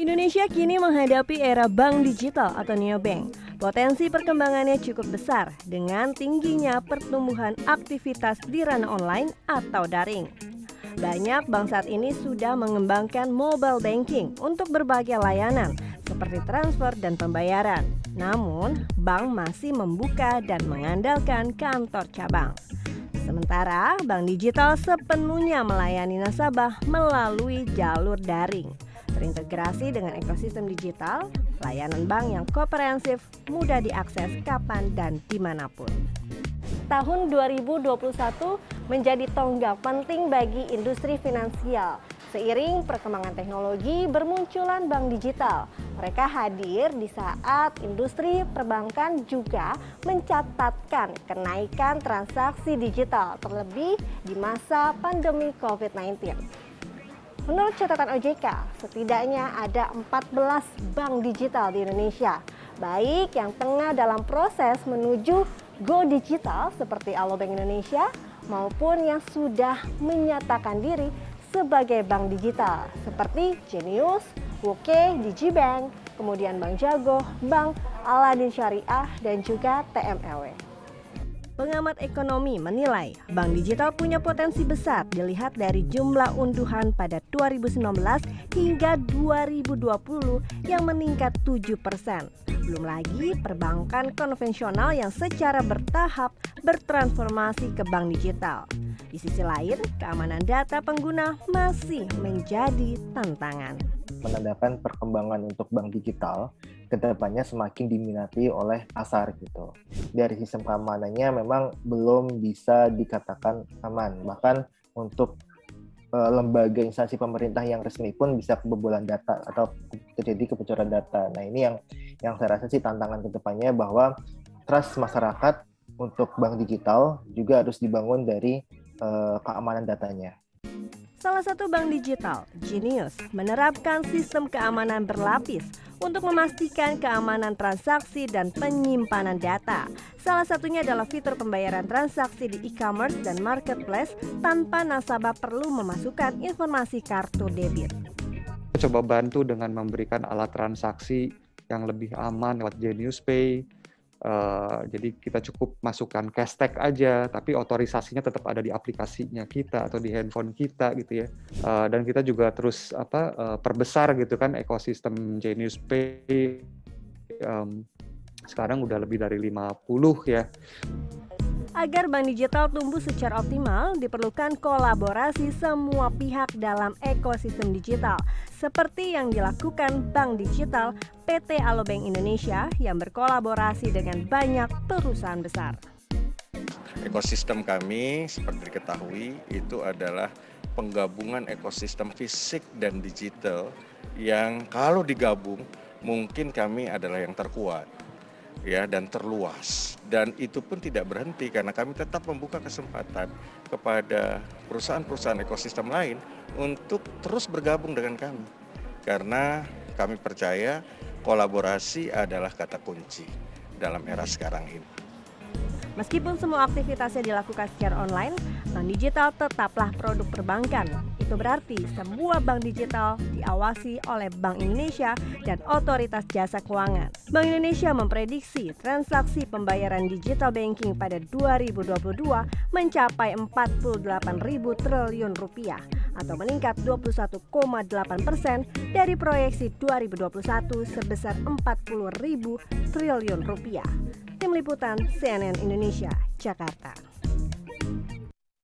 Indonesia kini menghadapi era bank digital atau neobank. Potensi perkembangannya cukup besar dengan tingginya pertumbuhan aktivitas di ranah online atau daring. Banyak bank saat ini sudah mengembangkan mobile banking untuk berbagai layanan seperti transfer dan pembayaran. Namun, bank masih membuka dan mengandalkan kantor cabang. Sementara bank digital sepenuhnya melayani nasabah melalui jalur daring terintegrasi dengan ekosistem digital, layanan bank yang komprehensif, mudah diakses kapan dan di mana pun. Tahun 2021 menjadi tonggak penting bagi industri finansial. Seiring perkembangan teknologi, bermunculan bank digital. Mereka hadir di saat industri perbankan juga mencatatkan kenaikan transaksi digital, terlebih di masa pandemi COVID-19. Menurut catatan OJK, setidaknya ada 14 bank digital di Indonesia, baik yang tengah dalam proses menuju go digital seperti Alobank Indonesia maupun yang sudah menyatakan diri sebagai bank digital seperti Genius, Woke, Digibank, kemudian Bank Jago, Bank Aladin Syariah, dan juga TMLW. Pengamat ekonomi menilai bank digital punya potensi besar dilihat dari jumlah unduhan pada 2019 hingga 2020 yang meningkat 7 persen. Belum lagi perbankan konvensional yang secara bertahap bertransformasi ke bank digital. Di sisi lain, keamanan data pengguna masih menjadi tantangan. Menandakan perkembangan untuk bank digital ke depannya semakin diminati oleh pasar gitu. Dari sistem keamanannya memang belum bisa dikatakan aman. Bahkan untuk uh, lembaga instansi pemerintah yang resmi pun bisa kebobolan data atau terjadi kebocoran data. Nah ini yang yang saya rasa sih tantangan ke depannya bahwa trust masyarakat untuk bank digital juga harus dibangun dari uh, keamanan datanya. Salah satu bank digital, Genius, menerapkan sistem keamanan berlapis untuk memastikan keamanan transaksi dan penyimpanan data. Salah satunya adalah fitur pembayaran transaksi di e-commerce dan marketplace tanpa nasabah perlu memasukkan informasi kartu debit. Coba bantu dengan memberikan alat transaksi yang lebih aman lewat Genius Pay, Uh, jadi kita cukup masukkan cash tag aja, tapi otorisasinya tetap ada di aplikasinya kita atau di handphone kita gitu ya. Uh, dan kita juga terus apa uh, perbesar gitu kan ekosistem Genius Pay. Um, sekarang udah lebih dari 50 ya. Agar bank digital tumbuh secara optimal, diperlukan kolaborasi semua pihak dalam ekosistem digital, seperti yang dilakukan Bank Digital PT Alobank Indonesia yang berkolaborasi dengan banyak perusahaan besar. Ekosistem kami, seperti diketahui, itu adalah penggabungan ekosistem fisik dan digital yang kalau digabung mungkin kami adalah yang terkuat ya dan terluas dan itu pun tidak berhenti karena kami tetap membuka kesempatan kepada perusahaan-perusahaan ekosistem lain untuk terus bergabung dengan kami karena kami percaya kolaborasi adalah kata kunci dalam era sekarang ini. Meskipun semua aktivitasnya dilakukan secara online, bank digital tetaplah produk perbankan. Itu berarti semua bank digital diawasi oleh Bank Indonesia dan Otoritas Jasa Keuangan. Bank Indonesia memprediksi transaksi pembayaran digital banking pada 2022 mencapai 48 ribu triliun rupiah atau meningkat 21,8 persen dari proyeksi 2021 sebesar 40 ribu triliun rupiah. Tim Liputan CNN Indonesia, Jakarta.